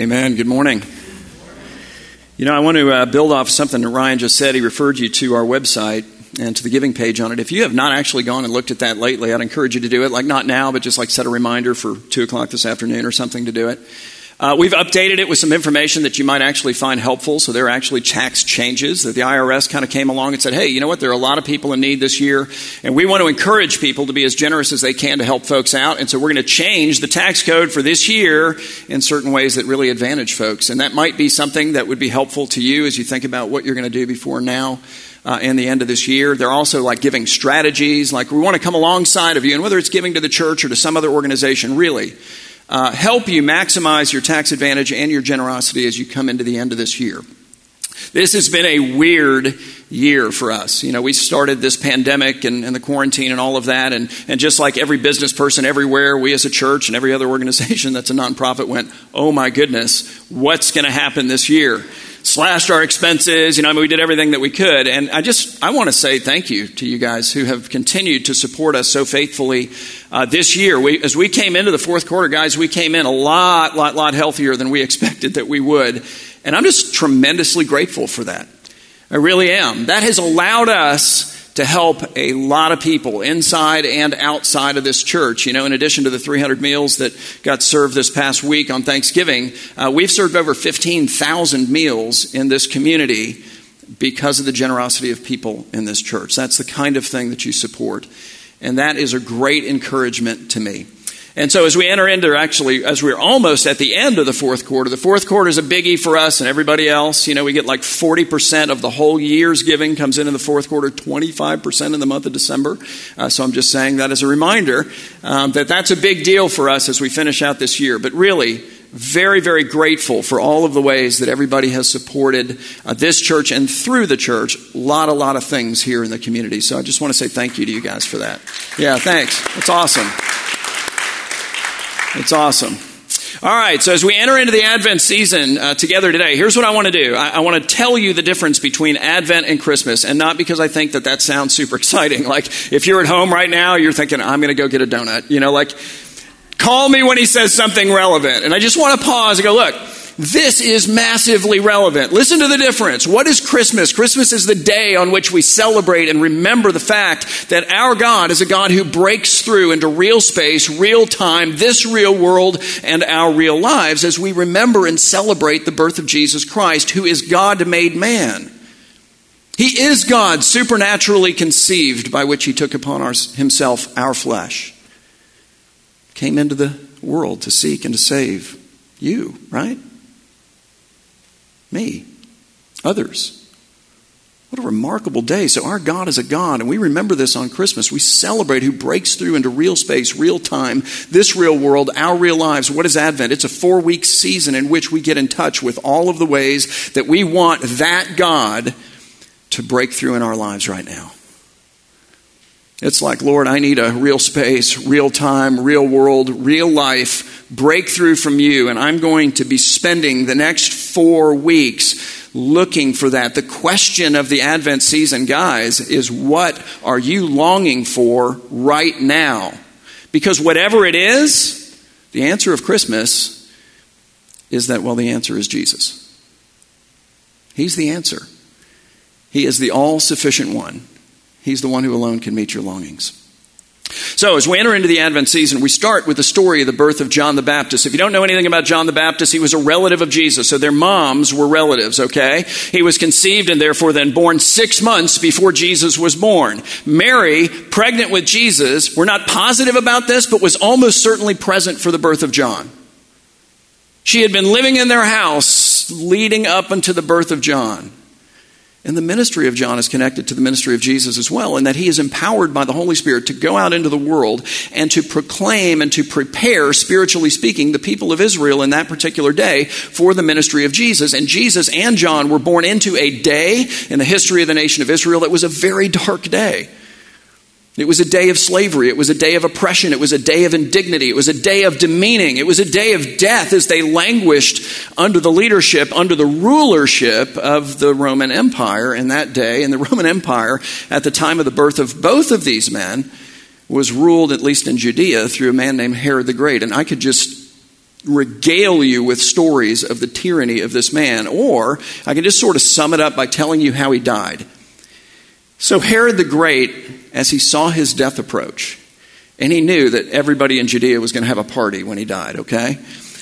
Amen. Good morning. You know, I want to uh, build off something that Ryan just said. He referred you to our website and to the giving page on it. If you have not actually gone and looked at that lately, I'd encourage you to do it. Like, not now, but just like set a reminder for 2 o'clock this afternoon or something to do it. Uh, we've updated it with some information that you might actually find helpful. So there are actually tax changes that the IRS kind of came along and said, hey, you know what? There are a lot of people in need this year, and we want to encourage people to be as generous as they can to help folks out. And so we're going to change the tax code for this year in certain ways that really advantage folks. And that might be something that would be helpful to you as you think about what you're going to do before now. Uh, and the end of this year. They're also like giving strategies, like we want to come alongside of you, and whether it's giving to the church or to some other organization, really, uh, help you maximize your tax advantage and your generosity as you come into the end of this year. This has been a weird year for us. You know, we started this pandemic and, and, the quarantine and all of that, and, and just like every business person everywhere, we as a church and every other organization that's a nonprofit went, oh my goodness, what's going to happen this year? slashed our expenses. You know, I mean, we did everything that we could. And I just, I want to say thank you to you guys who have continued to support us so faithfully uh, this year. We, as we came into the fourth quarter, guys, we came in a lot, lot, lot healthier than we expected that we would. And I'm just tremendously grateful for that. I really am. That has allowed us to help a lot of people inside and outside of this church. You know, in addition to the 300 meals that got served this past week on Thanksgiving, uh, we've served over 15,000 meals in this community because of the generosity of people in this church. That's the kind of thing that you support. And that is a great encouragement to me. And so as we enter into actually, as we're almost at the end of the fourth quarter, the fourth quarter is a biggie for us and everybody else. You know, we get like 40% of the whole year's giving comes in in the fourth quarter, 25% in the month of December. Uh, so I'm just saying that as a reminder um, that that's a big deal for us as we finish out this year. But really, very, very grateful for all of the ways that everybody has supported uh, this church and through the church. A lot, a lot of things here in the community. So I just want to say thank you to you guys for that. Yeah, thanks. That's awesome. It's awesome. All right, so as we enter into the Advent season uh, together today, here's what I want to do. I, I want to tell you the difference between Advent and Christmas, and not because I think that that sounds super exciting. Like, if you're at home right now, you're thinking, I'm going to go get a donut. You know, like, call me when he says something relevant. And I just want to pause and go, look, this is massively relevant. Listen to the difference. What is Christmas? Christmas is the day on which we celebrate and remember the fact that our God is a God who breaks through into real space, real time, this real world, and our real lives as we remember and celebrate the birth of Jesus Christ, who is God made man. He is God supernaturally conceived by which he took upon our, himself our flesh. Came into the world to seek and to save you, right? me, others. What a remarkable day. So, our God is a God, and we remember this on Christmas. We celebrate who breaks through into real space, real time, this real world, our real lives. What is Advent? It's a four week season in which we get in touch with all of the ways that we want that God to break through in our lives right now. It's like, Lord, I need a real space, real time, real world, real life breakthrough from you, and I'm going to be spending the next four weeks looking for that. The question of the Advent season, guys, is what are you longing for right now? Because whatever it is, the answer of Christmas is that, well, the answer is Jesus. He's the answer. He is the all sufficient one. He's the one who alone can meet your longings. So, as we enter into the Advent season, we start with the story of the birth of John the Baptist. If you don't know anything about John the Baptist, he was a relative of Jesus, so their moms were relatives, okay? He was conceived and therefore then born six months before Jesus was born. Mary, pregnant with Jesus, we're not positive about this, but was almost certainly present for the birth of John. She had been living in their house leading up unto the birth of John. And the ministry of John is connected to the ministry of Jesus as well, in that he is empowered by the Holy Spirit to go out into the world and to proclaim and to prepare, spiritually speaking, the people of Israel in that particular day for the ministry of Jesus. And Jesus and John were born into a day in the history of the nation of Israel that was a very dark day. It was a day of slavery. It was a day of oppression. It was a day of indignity. It was a day of demeaning. It was a day of death as they languished under the leadership, under the rulership of the Roman Empire in that day. And the Roman Empire, at the time of the birth of both of these men, was ruled, at least in Judea, through a man named Herod the Great. And I could just regale you with stories of the tyranny of this man, or I can just sort of sum it up by telling you how he died. So, Herod the Great, as he saw his death approach, and he knew that everybody in Judea was going to have a party when he died, okay?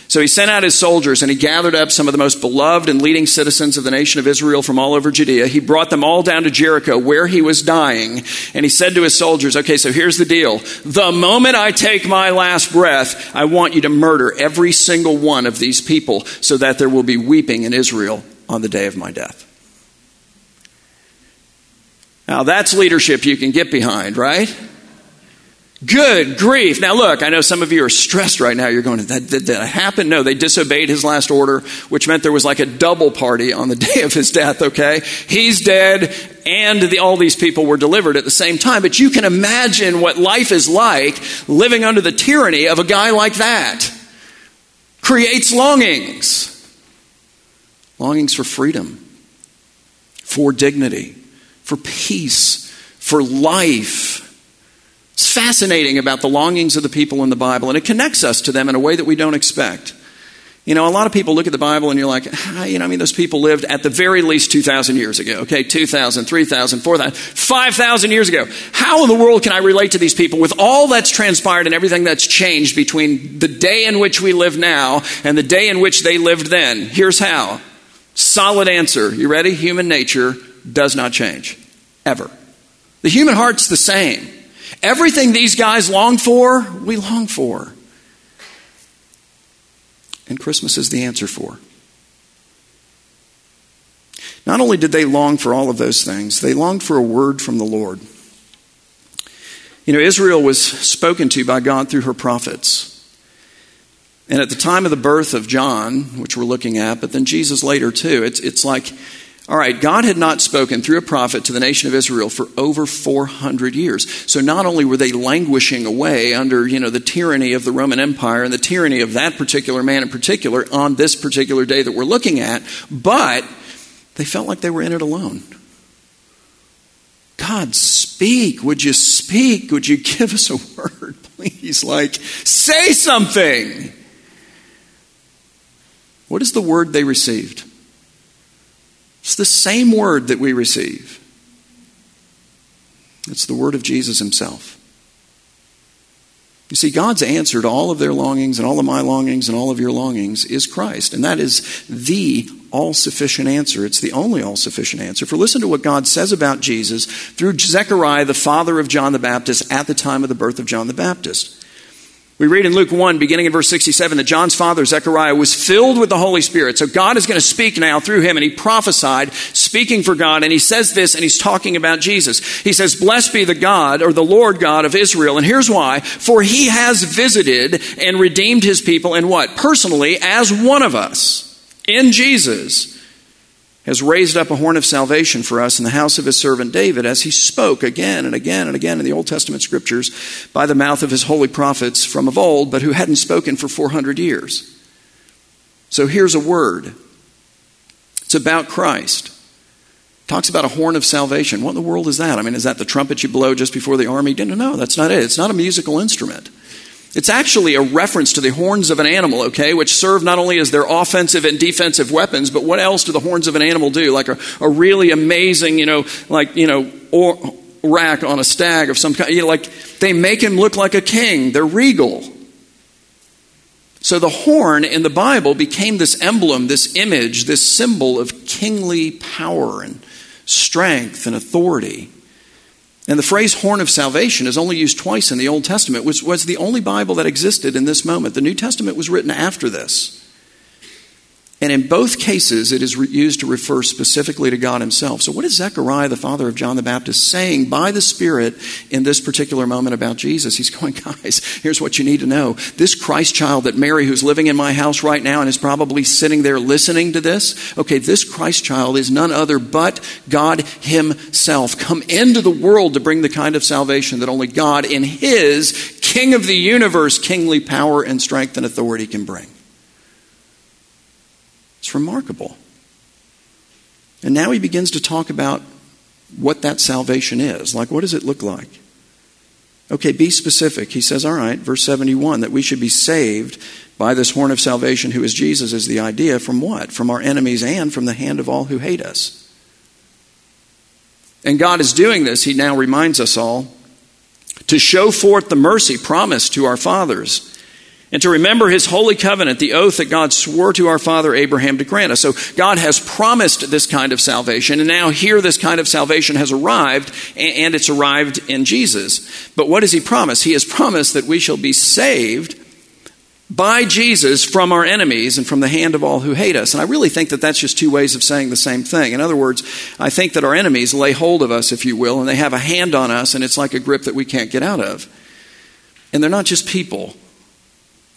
So he sent out his soldiers and he gathered up some of the most beloved and leading citizens of the nation of Israel from all over Judea. He brought them all down to Jericho where he was dying. And he said to his soldiers, Okay, so here's the deal. The moment I take my last breath, I want you to murder every single one of these people so that there will be weeping in Israel on the day of my death. Now that's leadership you can get behind, right? Good grief. Now, look, I know some of you are stressed right now. You're going, that, did that happen? No, they disobeyed his last order, which meant there was like a double party on the day of his death, okay? He's dead, and the, all these people were delivered at the same time. But you can imagine what life is like living under the tyranny of a guy like that. Creates longings longings for freedom, for dignity, for peace, for life it's fascinating about the longings of the people in the Bible, and it connects us to them in a way that we don't expect. You know, a lot of people look at the Bible and you're like, ah, you know, I mean, those people lived at the very least 2,000 years ago, okay? 2,000, 3,000, 4,000, 5,000 years ago. How in the world can I relate to these people with all that's transpired and everything that's changed between the day in which we live now and the day in which they lived then? Here's how. Solid answer. You ready? Human nature does not change. Ever. The human heart's the same. Everything these guys long for, we long for. And Christmas is the answer for. Not only did they long for all of those things, they longed for a word from the Lord. You know, Israel was spoken to by God through her prophets. And at the time of the birth of John, which we're looking at, but then Jesus later too, it's, it's like all right, God had not spoken through a prophet to the nation of Israel for over 400 years. So not only were they languishing away under, you know, the tyranny of the Roman Empire and the tyranny of that particular man in particular on this particular day that we're looking at, but they felt like they were in it alone. God, speak. Would you speak? Would you give us a word, please? Like, say something. What is the word they received? It's the same word that we receive. It's the word of Jesus himself. You see, God's answer to all of their longings and all of my longings and all of your longings is Christ. And that is the all sufficient answer. It's the only all sufficient answer. For listen to what God says about Jesus through Zechariah, the father of John the Baptist, at the time of the birth of John the Baptist. We read in Luke 1, beginning in verse 67, that John's father, Zechariah, was filled with the Holy Spirit. So God is going to speak now through him, and he prophesied, speaking for God, and he says this, and he's talking about Jesus. He says, Blessed be the God, or the Lord God of Israel. And here's why. For he has visited and redeemed his people, and what? Personally, as one of us, in Jesus has raised up a horn of salvation for us in the house of his servant David, as he spoke again and again and again in the Old Testament scriptures by the mouth of his holy prophets from of old, but who hadn't spoken for 400 years. So here's a word. It's about Christ. Talks about a horn of salvation. What in the world is that? I mean, is that the trumpet you blow just before the army? No, no, that's not it. It's not a musical instrument. It's actually a reference to the horns of an animal, okay, which serve not only as their offensive and defensive weapons, but what else do the horns of an animal do? Like a, a really amazing, you know, like, you know, or, rack on a stag of some kind. You know, like they make him look like a king. They're regal. So the horn in the Bible became this emblem, this image, this symbol of kingly power and strength and authority. And the phrase horn of salvation is only used twice in the Old Testament, which was the only Bible that existed in this moment. The New Testament was written after this. And in both cases, it is used to refer specifically to God Himself. So, what is Zechariah, the father of John the Baptist, saying by the Spirit in this particular moment about Jesus? He's going, guys, here's what you need to know. This Christ child that Mary, who's living in my house right now and is probably sitting there listening to this, okay, this Christ child is none other but God Himself, come into the world to bring the kind of salvation that only God, in His King of the universe, kingly power and strength and authority, can bring. It's remarkable. And now he begins to talk about what that salvation is. Like, what does it look like? Okay, be specific. He says, all right, verse 71, that we should be saved by this horn of salvation who is Jesus is the idea from what? From our enemies and from the hand of all who hate us. And God is doing this, he now reminds us all, to show forth the mercy promised to our fathers and to remember his holy covenant, the oath that God swore to our father Abraham to grant us. So God has promised this kind of salvation, and now here this kind of salvation has arrived, and it's arrived in Jesus. But what does he promise? He has promised that we shall be saved by Jesus from our enemies and from the hand of all who hate us. And I really think that that's just two ways of saying the same thing. In other words, I think that our enemies lay hold of us, if you will, and they have a hand on us, and it's like a grip that we can't get out of. And they're not just people,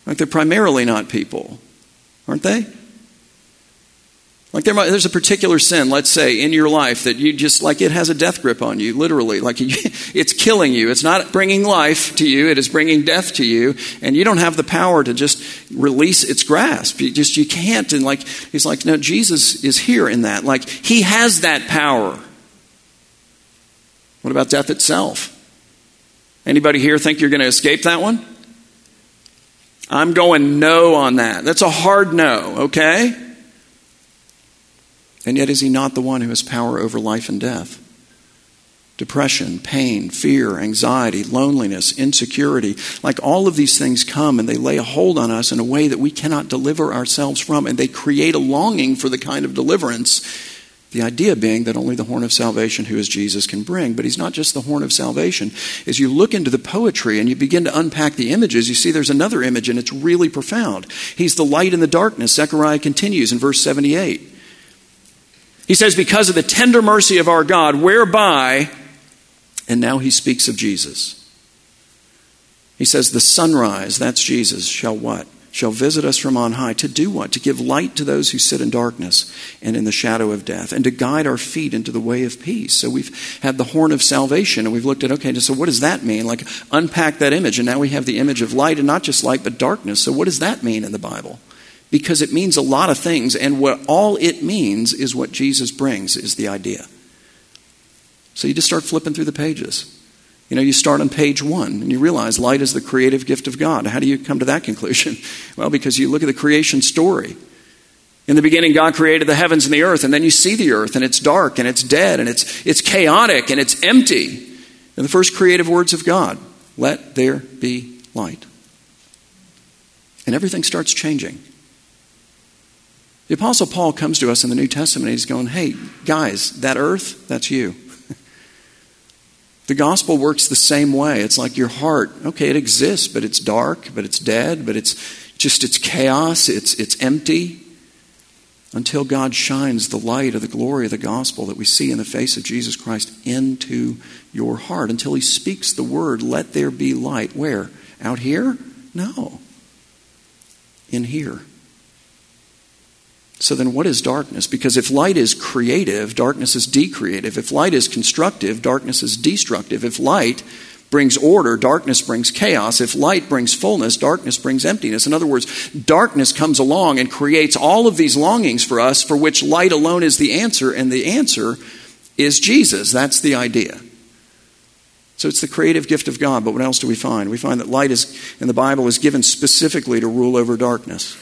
like they're primarily not people, aren't they? Like there might, there's a particular sin, let's say, in your life that you just like it has a death grip on you, literally. Like it's killing you. It's not bringing life to you, it is bringing death to you, and you don't have the power to just release its grasp. You just you can't. And like he's like, no, Jesus is here in that. Like he has that power. What about death itself? Anybody here think you're going to escape that one? I'm going no on that. That's a hard no, okay? And yet, is he not the one who has power over life and death? Depression, pain, fear, anxiety, loneliness, insecurity like all of these things come and they lay a hold on us in a way that we cannot deliver ourselves from, and they create a longing for the kind of deliverance. The idea being that only the horn of salvation, who is Jesus, can bring. But he's not just the horn of salvation. As you look into the poetry and you begin to unpack the images, you see there's another image, and it's really profound. He's the light in the darkness. Zechariah continues in verse 78. He says, Because of the tender mercy of our God, whereby, and now he speaks of Jesus. He says, The sunrise, that's Jesus, shall what? Shall visit us from on high. To do what? To give light to those who sit in darkness and in the shadow of death, and to guide our feet into the way of peace. So we've had the horn of salvation, and we've looked at, okay, so what does that mean? Like, unpack that image, and now we have the image of light, and not just light, but darkness. So what does that mean in the Bible? because it means a lot of things, and what all it means is what Jesus brings, is the idea. So you just start flipping through the pages. You know, you start on page one and you realize light is the creative gift of God. How do you come to that conclusion? Well, because you look at the creation story. In the beginning, God created the heavens and the earth, and then you see the earth, and it's dark, and it's dead, and it's, it's chaotic, and it's empty. And the first creative words of God let there be light. And everything starts changing. The Apostle Paul comes to us in the New Testament he's going, hey, guys, that earth, that's you. The gospel works the same way. It's like your heart, okay, it exists, but it's dark, but it's dead, but it's just, it's chaos, it's, it's empty. Until God shines the light of the glory of the gospel that we see in the face of Jesus Christ into your heart. Until he speaks the word, let there be light. Where? Out here? No. In here. So then, what is darkness? Because if light is creative, darkness is decreative. If light is constructive, darkness is destructive. If light brings order, darkness brings chaos. If light brings fullness, darkness brings emptiness. In other words, darkness comes along and creates all of these longings for us for which light alone is the answer, and the answer is Jesus. That's the idea. So it's the creative gift of God, but what else do we find? We find that light is in the Bible is given specifically to rule over darkness.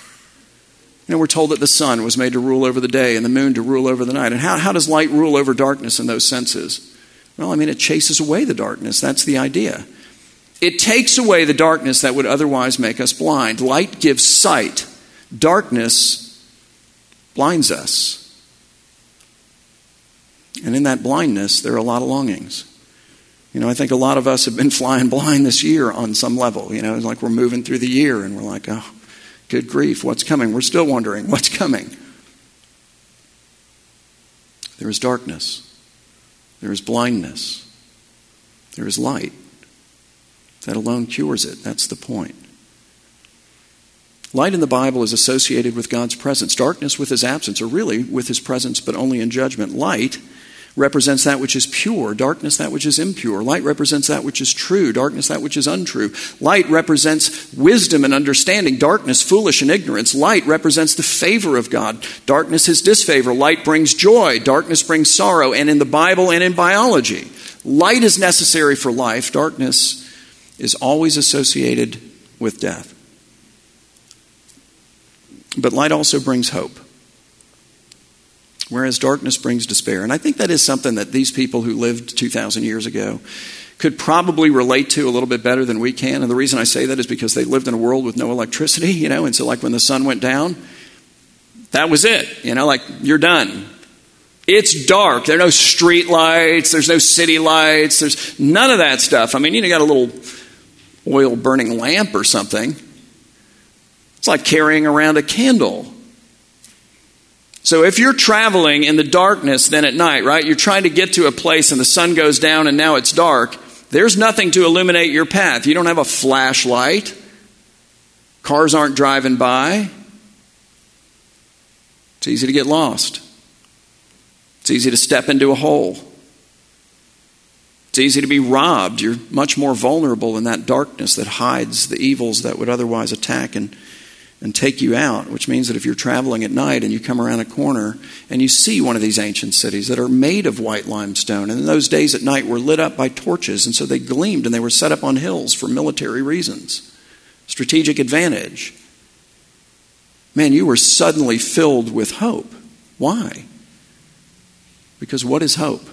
You know, we're told that the sun was made to rule over the day and the moon to rule over the night. And how, how does light rule over darkness in those senses? Well, I mean, it chases away the darkness. That's the idea. It takes away the darkness that would otherwise make us blind. Light gives sight, darkness blinds us. And in that blindness, there are a lot of longings. You know, I think a lot of us have been flying blind this year on some level. You know, it's like we're moving through the year and we're like, oh, Good grief, what's coming? We're still wondering what's coming. There is darkness, there is blindness, there is light. That alone cures it. That's the point. Light in the Bible is associated with God's presence, darkness with his absence, or really with his presence, but only in judgment. Light represents that which is pure, darkness that which is impure. Light represents that which is true, darkness that which is untrue. Light represents wisdom and understanding, darkness foolish and ignorance. Light represents the favor of God, darkness his disfavor. Light brings joy, darkness brings sorrow, and in the Bible and in biology. Light is necessary for life, darkness is always associated with death. But light also brings hope, whereas darkness brings despair. And I think that is something that these people who lived 2,000 years ago could probably relate to a little bit better than we can. And the reason I say that is because they lived in a world with no electricity, you know, and so like when the sun went down, that was it, you know, like you're done. It's dark. There are no street lights. There's no city lights. There's none of that stuff. I mean, you know, got a little oil burning lamp or something. It's like carrying around a candle. So if you're traveling in the darkness, then at night, right? You're trying to get to a place and the sun goes down and now it's dark. There's nothing to illuminate your path. You don't have a flashlight. Cars aren't driving by. It's easy to get lost. It's easy to step into a hole. It's easy to be robbed. You're much more vulnerable in that darkness that hides the evils that would otherwise attack and, and take you out, which means that if you're traveling at night and you come around a corner and you see one of these ancient cities that are made of white limestone, and in those days at night were lit up by torches, and so they gleamed and they were set up on hills for military reasons, strategic advantage. Man, you were suddenly filled with hope. Why? Because what is hope?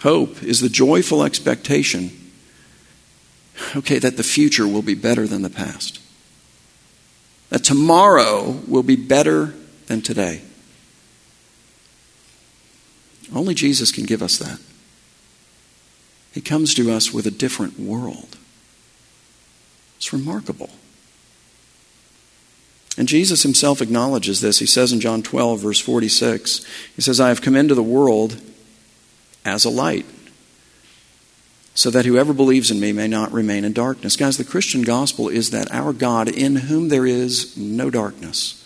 Hope is the joyful expectation, okay, that the future will be better than the past. That tomorrow will be better than today. Only Jesus can give us that. He comes to us with a different world. It's remarkable. And Jesus himself acknowledges this. He says in John 12, verse 46, He says, I have come into the world as a light, so that whoever believes in me may not remain in darkness. Guys, the Christian gospel is that our God, in whom there is no darkness,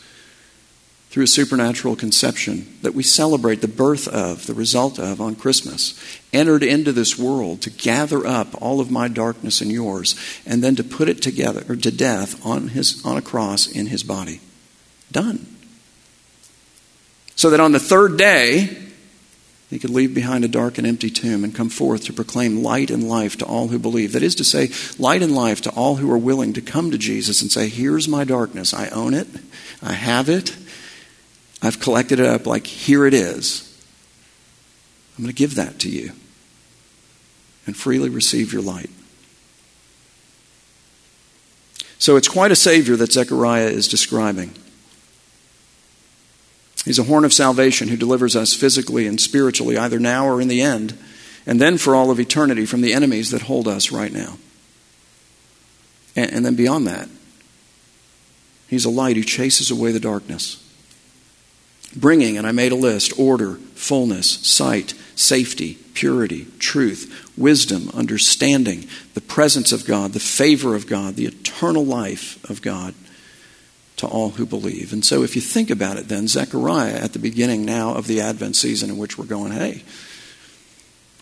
through a supernatural conception that we celebrate the birth of, the result of on Christmas, entered into this world to gather up all of my darkness and yours, and then to put it together or to death on his on a cross in his body. Done. So that on the third day, he could leave behind a dark and empty tomb and come forth to proclaim light and life to all who believe. That is to say, light and life to all who are willing to come to Jesus and say, Here's my darkness. I own it. I have it. I've collected it up like, here it is. I'm going to give that to you and freely receive your light. So it's quite a Savior that Zechariah is describing. He's a horn of salvation who delivers us physically and spiritually, either now or in the end, and then for all of eternity from the enemies that hold us right now. And, and then beyond that, He's a light who chases away the darkness bringing, and I made a list order, fullness, sight, safety, purity, truth, wisdom, understanding, the presence of God, the favor of God, the eternal life of God to all who believe. And so, if you think about it, then, Zechariah, at the beginning now of the Advent season in which we're going, hey,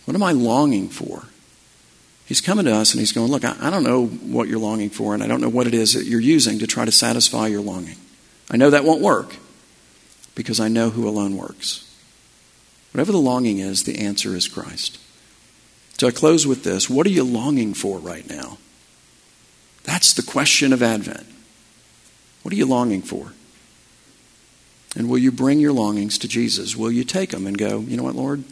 what am I longing for? He's coming to us and he's going, Look, I, I don't know what you're longing for, and I don't know what it is that you're using to try to satisfy your longing. I know that won't work because I know who alone works. Whatever the longing is, the answer is Christ. So I close with this What are you longing for right now? That's the question of Advent. What are you longing for? And will you bring your longings to Jesus? Will you take them and go, you know what, Lord?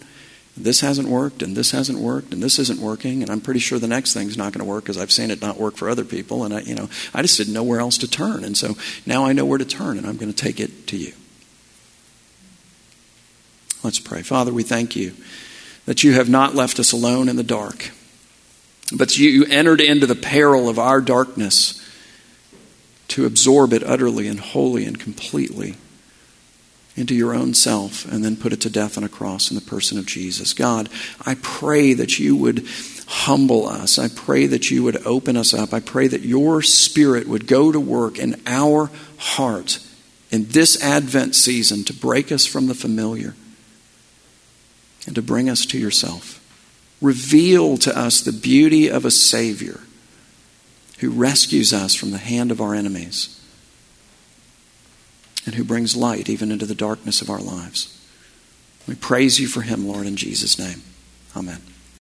This hasn't worked, and this hasn't worked, and this isn't working, and I'm pretty sure the next thing's not going to work because I've seen it not work for other people, and I, you know, I just didn't know where else to turn, and so now I know where to turn, and I'm going to take it to you. Let's pray. Father, we thank you that you have not left us alone in the dark, but you entered into the peril of our darkness to absorb it utterly and wholly and completely into your own self and then put it to death on a cross in the person of Jesus. God, I pray that you would humble us. I pray that you would open us up. I pray that your spirit would go to work in our heart in this Advent season to break us from the familiar and to bring us to yourself. Reveal to us the beauty of a Savior who rescues us from the hand of our enemies and who brings light even into the darkness of our lives. We praise you for him, Lord, in Jesus' name. Amen.